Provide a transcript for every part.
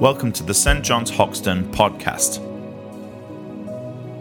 Welcome to the St. John's Hoxton podcast.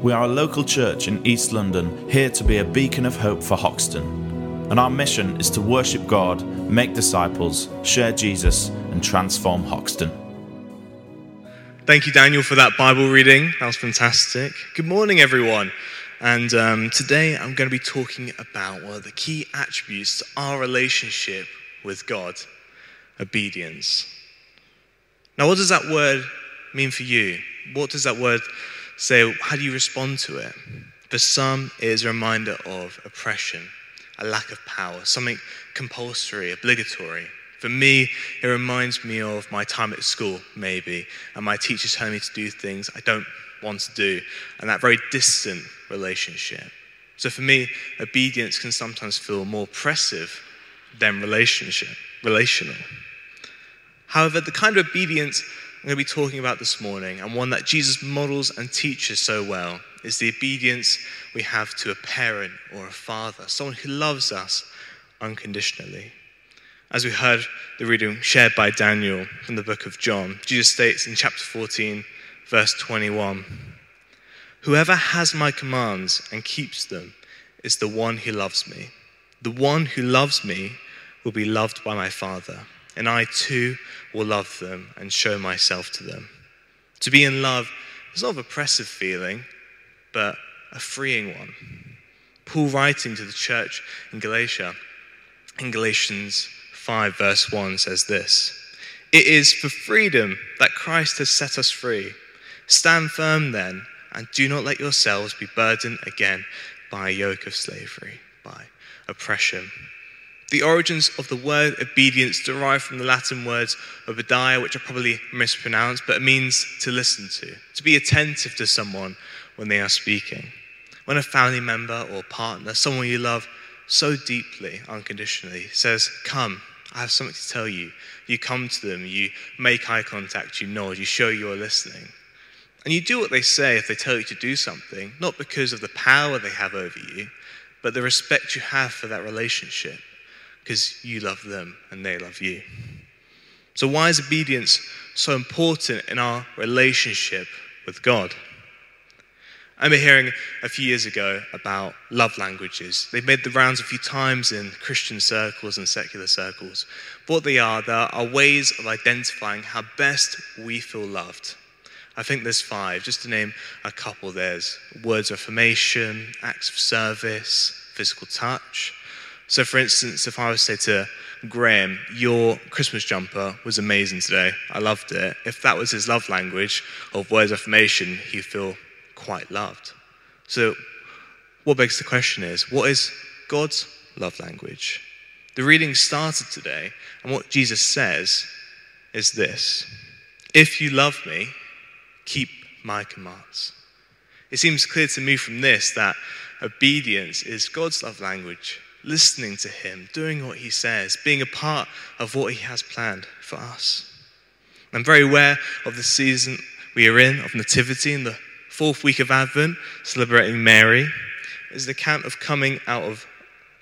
We are a local church in East London, here to be a beacon of hope for Hoxton. And our mission is to worship God, make disciples, share Jesus, and transform Hoxton. Thank you, Daniel, for that Bible reading. That was fantastic. Good morning, everyone. And um, today I'm going to be talking about one of the key attributes to our relationship with God obedience. Now, what does that word mean for you? What does that word say? How do you respond to it? For some, it is a reminder of oppression, a lack of power, something compulsory, obligatory. For me, it reminds me of my time at school, maybe, and my teachers telling me to do things I don't want to do, and that very distant relationship. So for me, obedience can sometimes feel more oppressive than relationship, relational. However, the kind of obedience I'm going to be talking about this morning, and one that Jesus models and teaches so well, is the obedience we have to a parent or a father, someone who loves us unconditionally. As we heard the reading shared by Daniel from the book of John, Jesus states in chapter 14, verse 21 Whoever has my commands and keeps them is the one who loves me. The one who loves me will be loved by my Father and I too will love them and show myself to them. To be in love is not an oppressive feeling, but a freeing one. Paul, writing to the church in Galatia, in Galatians 5, verse 1, says this It is for freedom that Christ has set us free. Stand firm then, and do not let yourselves be burdened again by a yoke of slavery, by oppression. The origins of the word obedience derive from the Latin words obediah, which are probably mispronounced, but it means to listen to, to be attentive to someone when they are speaking. When a family member or partner, someone you love so deeply, unconditionally, says, Come, I have something to tell you, you come to them, you make eye contact, you nod, you show you are listening. And you do what they say if they tell you to do something, not because of the power they have over you, but the respect you have for that relationship because you love them and they love you. So, why is obedience so important in our relationship with God? I remember hearing a few years ago about love languages. They've made the rounds a few times in Christian circles and secular circles. what they are, they are ways of identifying how best we feel loved. I think there's five, just to name a couple. There's words of affirmation, acts of service, physical touch, so, for instance, if I was to say to Graham, your Christmas jumper was amazing today, I loved it, if that was his love language of words of affirmation, he'd feel quite loved. So, what begs the question is what is God's love language? The reading started today, and what Jesus says is this If you love me, keep my commands. It seems clear to me from this that obedience is God's love language listening to Him, doing what He says, being a part of what He has planned for us. I'm very aware of the season we are in, of Nativity, in the fourth week of Advent, celebrating Mary. Is an account of coming out of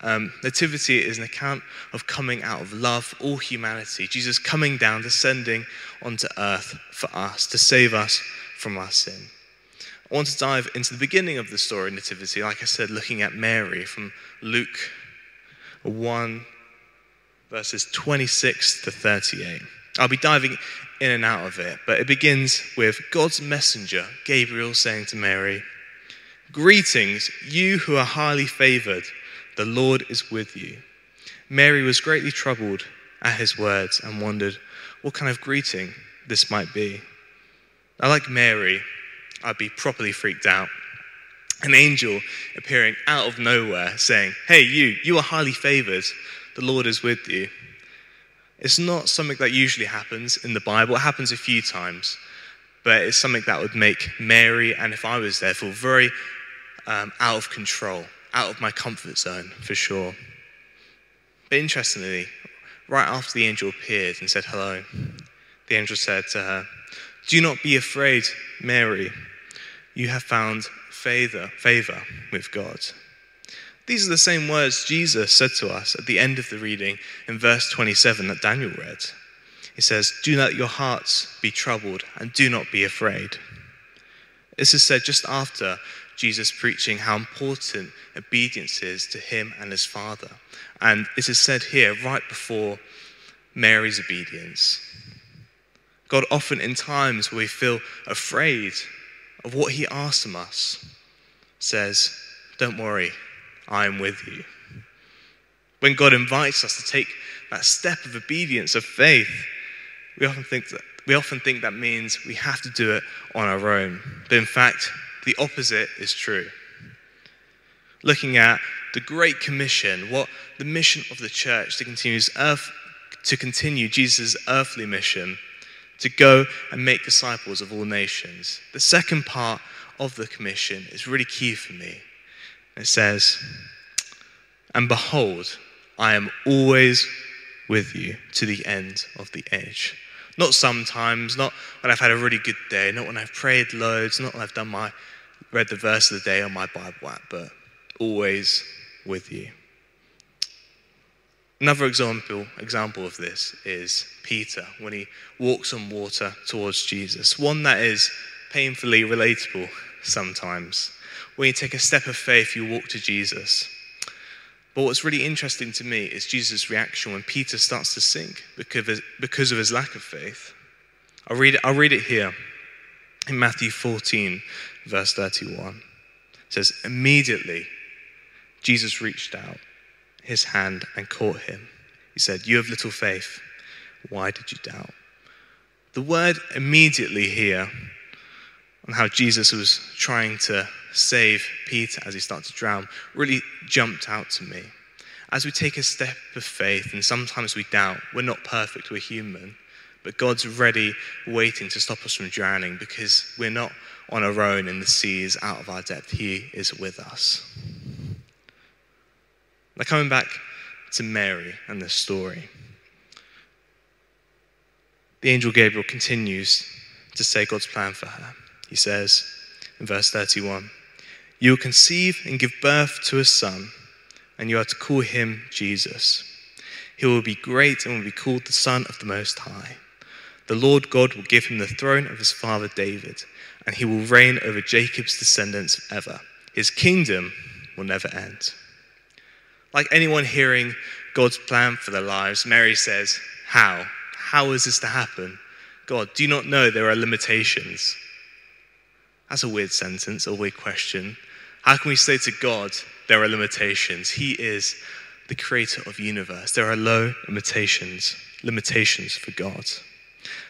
um, Nativity is an account of coming out of love all humanity. Jesus coming down, descending onto earth for us, to save us from our sin. I want to dive into the beginning of the story, Nativity, like I said, looking at Mary from Luke 1, verses 26 to 38. I'll be diving in and out of it, but it begins with God's messenger, Gabriel, saying to Mary, Greetings, you who are highly favored, the Lord is with you. Mary was greatly troubled at his words and wondered what kind of greeting this might be. I like Mary, I'd be properly freaked out an angel appearing out of nowhere saying, Hey, you, you are highly favored. The Lord is with you. It's not something that usually happens in the Bible. It happens a few times, but it's something that would make Mary, and if I was there, feel very um, out of control, out of my comfort zone for sure. But interestingly, right after the angel appeared and said hello, the angel said to her, Do not be afraid, Mary. You have found favor, favor with God. These are the same words Jesus said to us at the end of the reading in verse 27 that Daniel read. He says, Do not your hearts be troubled and do not be afraid. This is said just after Jesus preaching how important obedience is to him and his Father. And it is said here right before Mary's obedience. God, often in times where we feel afraid of what he asks from us, says, Don't worry, I am with you. When God invites us to take that step of obedience, of faith, we often think that, we often think that means we have to do it on our own. But in fact, the opposite is true. Looking at the Great Commission, what the mission of the church to continue, earth, to continue Jesus' earthly mission, to go and make disciples of all nations. The second part of the commission is really key for me. It says, And behold, I am always with you to the end of the age. Not sometimes, not when I've had a really good day, not when I've prayed loads, not when I've done my read the verse of the day on my Bible app, but always with you. Another example, example of this is Peter when he walks on water towards Jesus. One that is painfully relatable sometimes. When you take a step of faith, you walk to Jesus. But what's really interesting to me is Jesus' reaction when Peter starts to sink because, of his lack of faith. I'll read, it, I'll read it here in Matthew 14, verse 31. It says, Immediately Jesus reached out his hand and caught him. He said, You have little faith. Why did you doubt? The word immediately here, and how Jesus was trying to save Peter as he started to drown really jumped out to me. As we take a step of faith, and sometimes we doubt, we're not perfect, we're human, but God's ready, waiting to stop us from drowning because we're not on our own in the seas out of our depth. He is with us. Now, coming back to Mary and the story, the angel Gabriel continues to say God's plan for her. He says in verse 31 you will conceive and give birth to a son, and you are to call him Jesus. He will be great and will be called the Son of the Most High. The Lord God will give him the throne of his father David, and he will reign over Jacob's descendants forever. His kingdom will never end. Like anyone hearing God's plan for their lives, Mary says, How? How is this to happen? God, do you not know there are limitations? That's a weird sentence, a weird question. How can we say to God, there are limitations? He is the creator of universe. There are low limitations, limitations for God.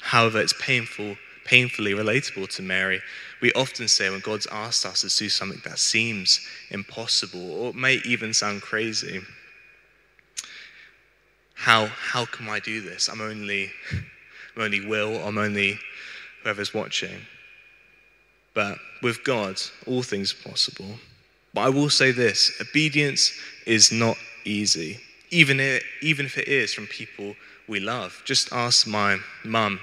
However, it's painful, painfully relatable to Mary. We often say when God's asked us to do something that seems impossible or may even sound crazy, how, how can I do this? I'm only, I'm only Will, I'm only whoever's watching. But with God, all things are possible. But I will say this obedience is not easy, even, it, even if it is from people we love. Just ask my mum.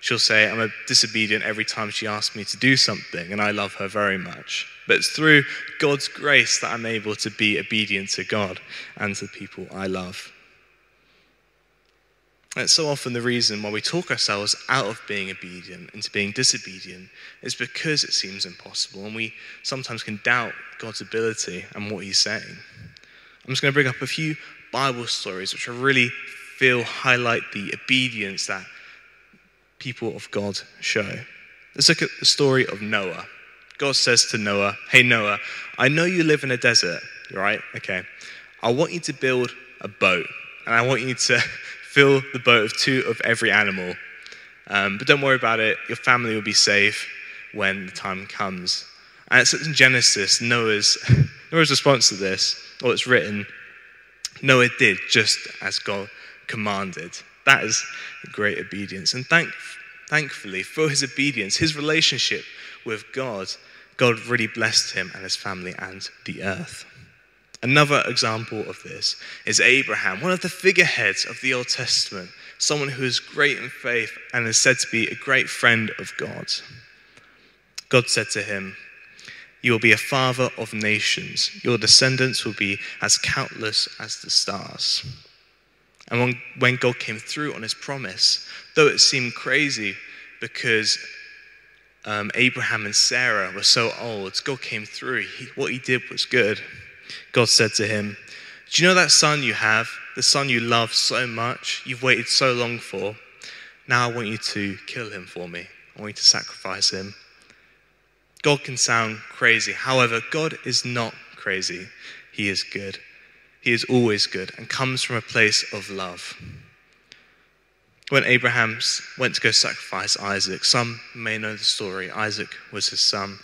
She'll say, I'm a disobedient every time she asks me to do something, and I love her very much. But it's through God's grace that I'm able to be obedient to God and to the people I love. And so often the reason why we talk ourselves out of being obedient into being disobedient is because it seems impossible, and we sometimes can doubt God's ability and what He's saying. I'm just going to bring up a few Bible stories which I really feel highlight the obedience that people of God show. Let's look at the story of Noah. God says to Noah, Hey, Noah, I know you live in a desert, right? Okay. I want you to build a boat, and I want you to fill the boat of two of every animal. Um, but don't worry about it, your family will be safe when the time comes. And it's in Genesis, Noah's, Noah's response to this, or it's written, Noah did just as God commanded. That is great obedience. And thank, thankfully, for his obedience, his relationship with God, God really blessed him and his family and the earth. Another example of this is Abraham, one of the figureheads of the Old Testament, someone who is great in faith and is said to be a great friend of God. God said to him, You will be a father of nations. Your descendants will be as countless as the stars. And when, God came through on his promise, though it seemed crazy because um, Abraham and Sarah were so old, God came through. He, what he did was good. God said to him, Do you know that son you have, the son you love so much, you've waited so long for? Now I want you to kill him for me. I want you to sacrifice him. God can sound crazy. However, God is not crazy. He is good. He is always good and comes from a place of love. When Abraham went to go sacrifice Isaac, some may know the story. Isaac was his son.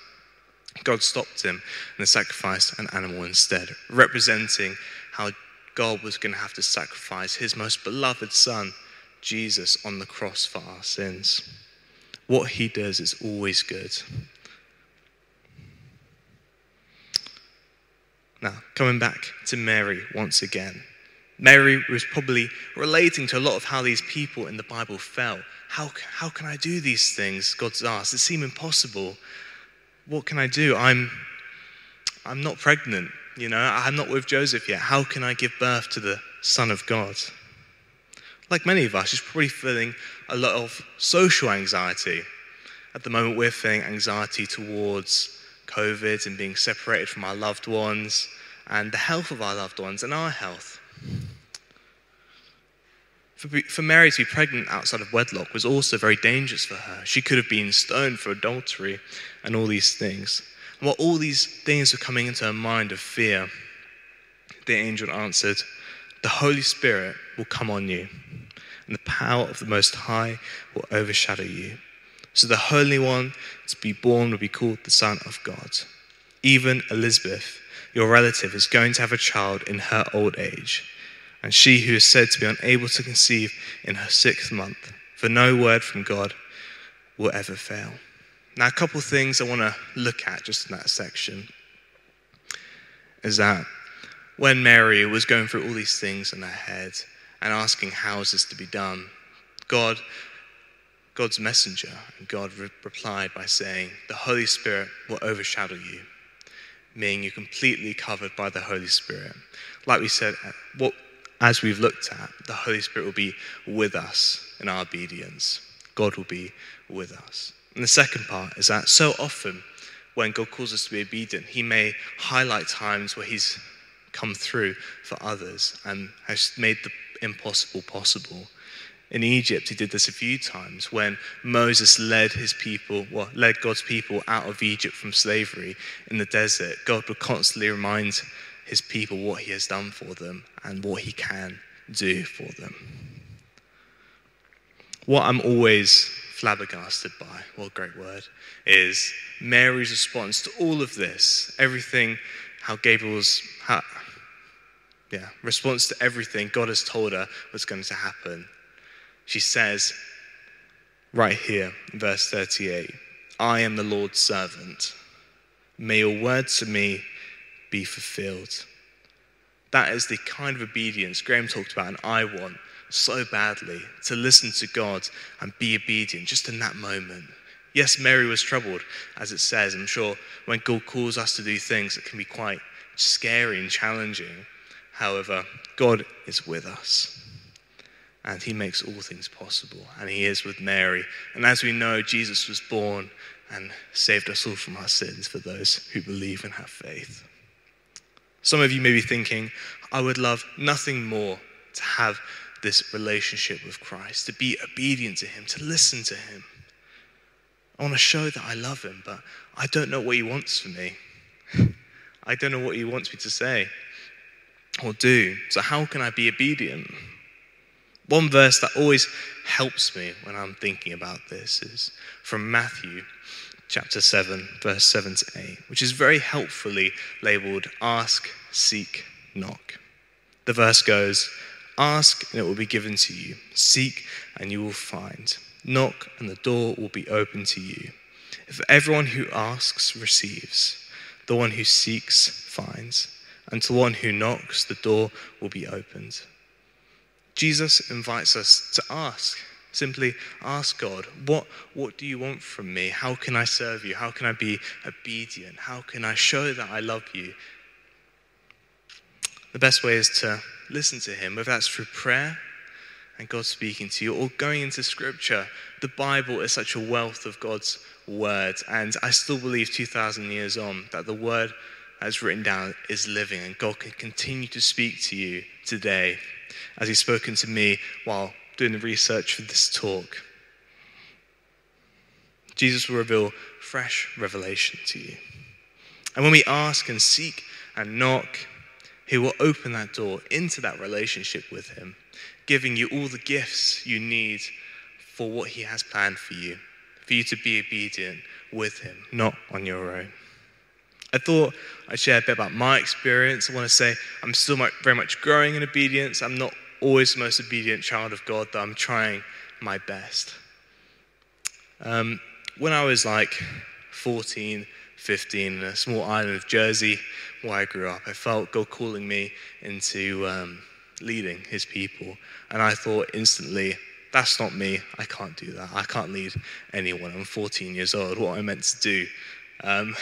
God stopped him and sacrificed an animal instead, representing how God was going to have to sacrifice his most beloved son, Jesus, on the cross for our sins. What he does is always good. Now, coming back to Mary once again. Mary was probably relating to a lot of how these people in the Bible felt. How, how can I do these things? God's asked. It seemed impossible. What can I do? I'm, I'm not pregnant. You know, I'm not with Joseph yet. How can I give birth to the Son of God? Like many of us, she's probably feeling a lot of social anxiety. At the moment, we're feeling anxiety towards COVID and being separated from our loved ones and the health of our loved ones and our health. For, Mary to be pregnant outside of wedlock was also very dangerous for her. She could have been stoned for adultery and all these things. And while all these things were coming into her mind of fear, the angel answered, The Holy Spirit will come on you, and the power of the Most High will overshadow you. So the Holy One to be born will be called the Son of God. Even Elizabeth, your relative, is going to have a child in her old age, and she who is said to be unable to conceive in her sixth month, for no word from God will ever fail. Now, a couple of things I want to look at just in that section is that when Mary was going through all these things in her head and asking, How is this to be done? God God's messenger, God re- replied by saying, The Holy Spirit will overshadow you, meaning you're completely covered by the Holy Spirit. Like we said, what, as we've looked at, the Holy Spirit will be with us in our obedience. God will be with us. And the second part is that so often when God calls us to be obedient, He may highlight times where He's come through for others and has made the impossible possible. In Egypt, he did this a few times when Moses led his people, well, led God's people out of Egypt from slavery in the desert. God would constantly remind his people what he has done for them and what he can do for them. What I'm always flabbergasted by, what a great word, is Mary's response to all of this, everything, how Gabriel's, how, yeah, response to everything God has told her was going to happen she says right here verse 38 I am the Lord's servant. May your word to me be fulfilled. That is the kind of obedience Graham talked about, and I want so badly to listen to God and be obedient just in that moment. Yes, Mary was troubled, as it says. I'm sure when God calls us to do things, it can be quite scary and challenging. However, God is with us and he makes all things possible. And he is with Mary. And as we know, Jesus was born and saved us all from our sins for those who believe and have faith. Some of you may be thinking, I would love nothing more to have this relationship with Christ, to be obedient to him, to listen to him. I want to show that I love him, but I don't know what he wants for me. I don't know what he wants me to say or do. So, how can I be obedient? One verse that always helps me when I'm thinking about this is from Matthew chapter 7, verse 7 to 8, which is very helpfully labeled Ask, Seek, Knock. The verse goes, Ask and it will be given to you. Seek and you will find. Knock and the door will be open to you. If everyone who asks receives, the one who seeks finds, and to one who knocks, the door will be opened. Jesus invites us to ask. Simply ask God, what, what do you want from me? How can I serve you? How can I be obedient? How can I show that I love you? The best way is to listen to Him, whether that's through prayer and God speaking to you, or going into scripture. The Bible is such a wealth of God's word, and I still believe 2,000 years on that the word as written down is living, and God can continue to speak to you today as He's spoken to me while doing the research for this talk. Jesus will reveal fresh revelation to you. And when we ask and seek and knock, He will open that door into that relationship with Him, giving you all the gifts you need for what He has planned for you, for you to be obedient with Him, not on your own. I thought I'd share a bit about my experience. I want to say I'm still very much growing in obedience. I'm not always the most obedient child of God, though I'm trying my best. Um, when I was like 14, 15, in a small island of Jersey where I grew up, I felt God calling me into um, leading his people. And I thought instantly, that's not me. I can't do that. I can't lead anyone. I'm 14 years old. What am I meant to do? Um,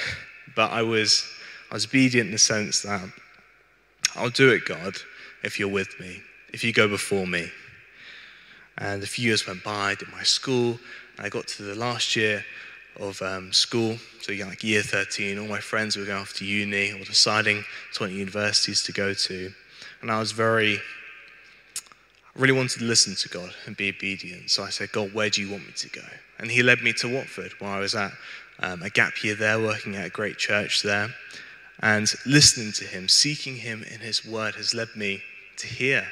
but I was, I was obedient in the sense that I'll do it, God, if you're with me, if you go before me. And a few years went by, I did my school, and I got to the last year of um, school, so like year 13, all my friends were going off to uni or deciding 20 universities to go to. And I was very, I really wanted to listen to God and be obedient. So I said, God, where do you want me to go? And He led me to Watford, where I was at um, a gap year there, working at a great church there. And listening to him, seeking him in his word has led me to here,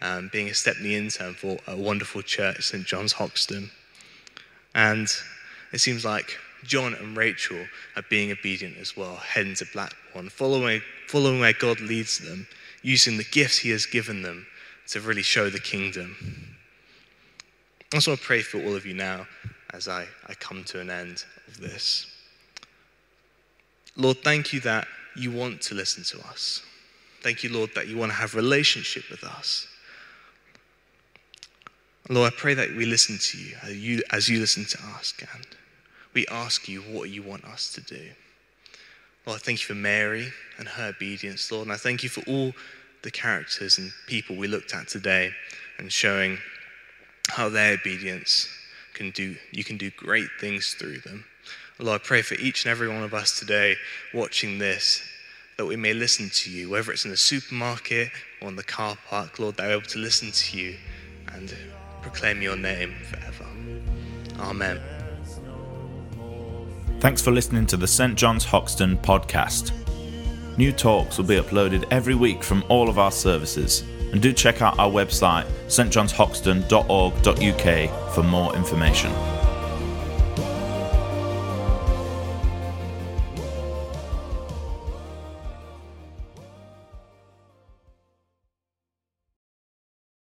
um, being a Stepney intern for a wonderful church, St. John's Hoxton. And it seems like John and Rachel are being obedient as well, heading to Blackburn, following, following where God leads them, using the gifts he has given them to really show the kingdom. I just want to pray for all of you now as I, I come to an end of this. Lord, thank you that you want to listen to us. Thank you, Lord, that you want to have relationship with us. Lord, I pray that we listen to you as you, as you listen to us, and we ask you what you want us to do. Lord, I thank you for Mary and her obedience, Lord, and I thank you for all the characters and people we looked at today and showing how their obedience can do, you can do great things through them. Lord, I pray for each and every one of us today watching this that we may listen to you, whether it's in the supermarket or in the car park, Lord, that we're able to listen to you and proclaim your name forever. Amen. Thanks for listening to the St. John's Hoxton podcast. New talks will be uploaded every week from all of our services and do check out our website stjohnshoxton.org.uk for more information.